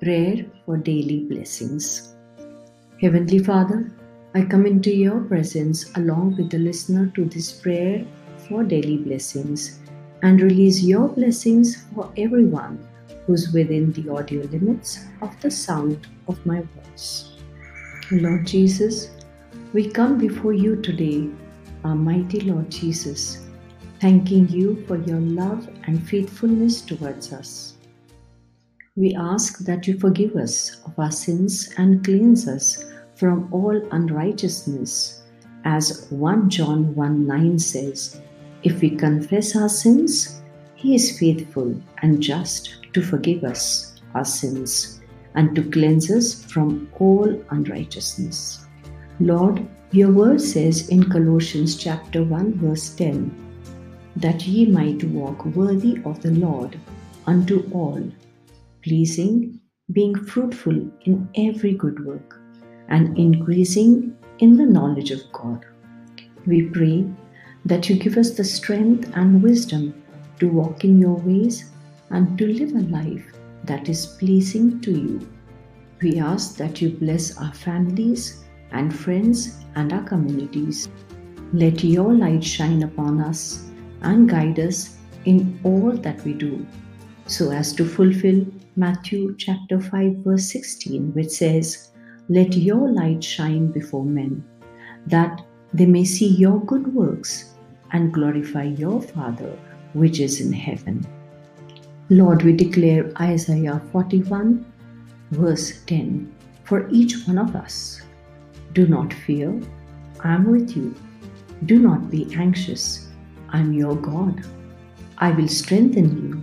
Prayer for Daily Blessings. Heavenly Father, I come into your presence along with the listener to this prayer for daily blessings and release your blessings for everyone who's within the audio limits of the sound of my voice. Lord Jesus, we come before you today, our mighty Lord Jesus, thanking you for your love and faithfulness towards us. We ask that you forgive us of our sins and cleanse us from all unrighteousness. As 1 John 1 9 says, If we confess our sins, he is faithful and just to forgive us our sins and to cleanse us from all unrighteousness. Lord, your word says in Colossians chapter 1 verse 10 that ye might walk worthy of the Lord unto all pleasing, being fruitful in every good work, and increasing in the knowledge of God. We pray that you give us the strength and wisdom to walk in your ways and to live a life that is pleasing to you. We ask that you bless our families and friends and our communities. Let your light shine upon us and guide us in all that we do so as to fulfill Matthew chapter 5 verse 16 which says let your light shine before men that they may see your good works and glorify your father which is in heaven. Lord we declare isaiah 41 verse 10 for each one of us do not fear i am with you. Do not be anxious i am your god. I will strengthen you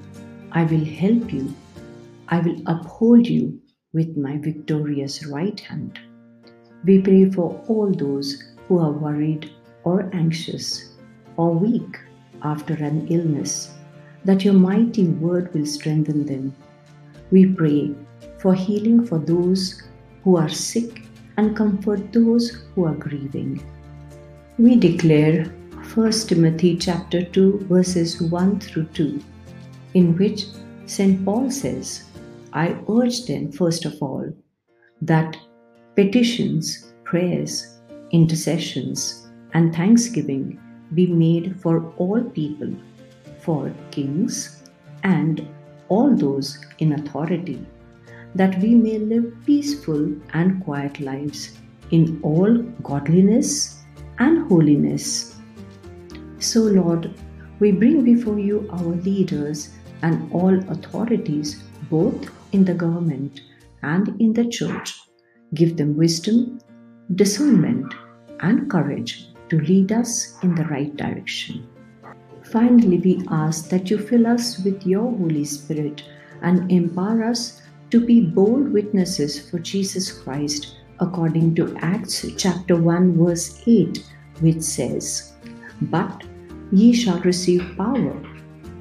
I will help you. I will uphold you with my victorious right hand. We pray for all those who are worried or anxious or weak after an illness, that your mighty word will strengthen them. We pray for healing for those who are sick and comfort those who are grieving. We declare 1 Timothy chapter 2 verses 1 through 2 in which St. Paul says, I urge then, first of all, that petitions, prayers, intercessions, and thanksgiving be made for all people, for kings, and all those in authority, that we may live peaceful and quiet lives in all godliness and holiness. So, Lord, we bring before you our leaders and all authorities, both in the government and in the church. Give them wisdom, discernment, and courage to lead us in the right direction. Finally, we ask that you fill us with your Holy Spirit and empower us to be bold witnesses for Jesus Christ according to Acts chapter 1 verse 8 which says, "But ye shall receive power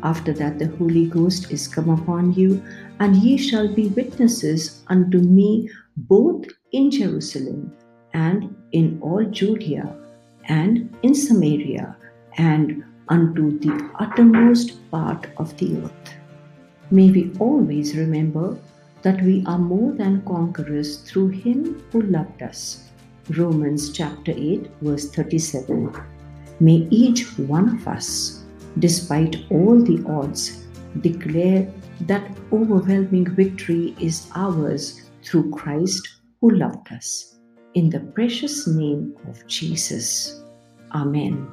after that, the Holy Ghost is come upon you, and ye shall be witnesses unto me both in Jerusalem and in all Judea and in Samaria and unto the uttermost part of the earth. May we always remember that we are more than conquerors through him who loved us. Romans chapter 8, verse 37. May each one of us despite all the odds, declare that overwhelming victory is ours through Christ who loved us. In the precious name of Jesus. Amen.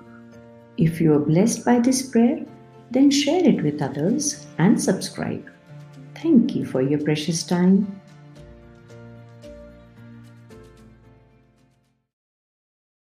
If you are blessed by this prayer, then share it with others and subscribe. Thank you for your precious time.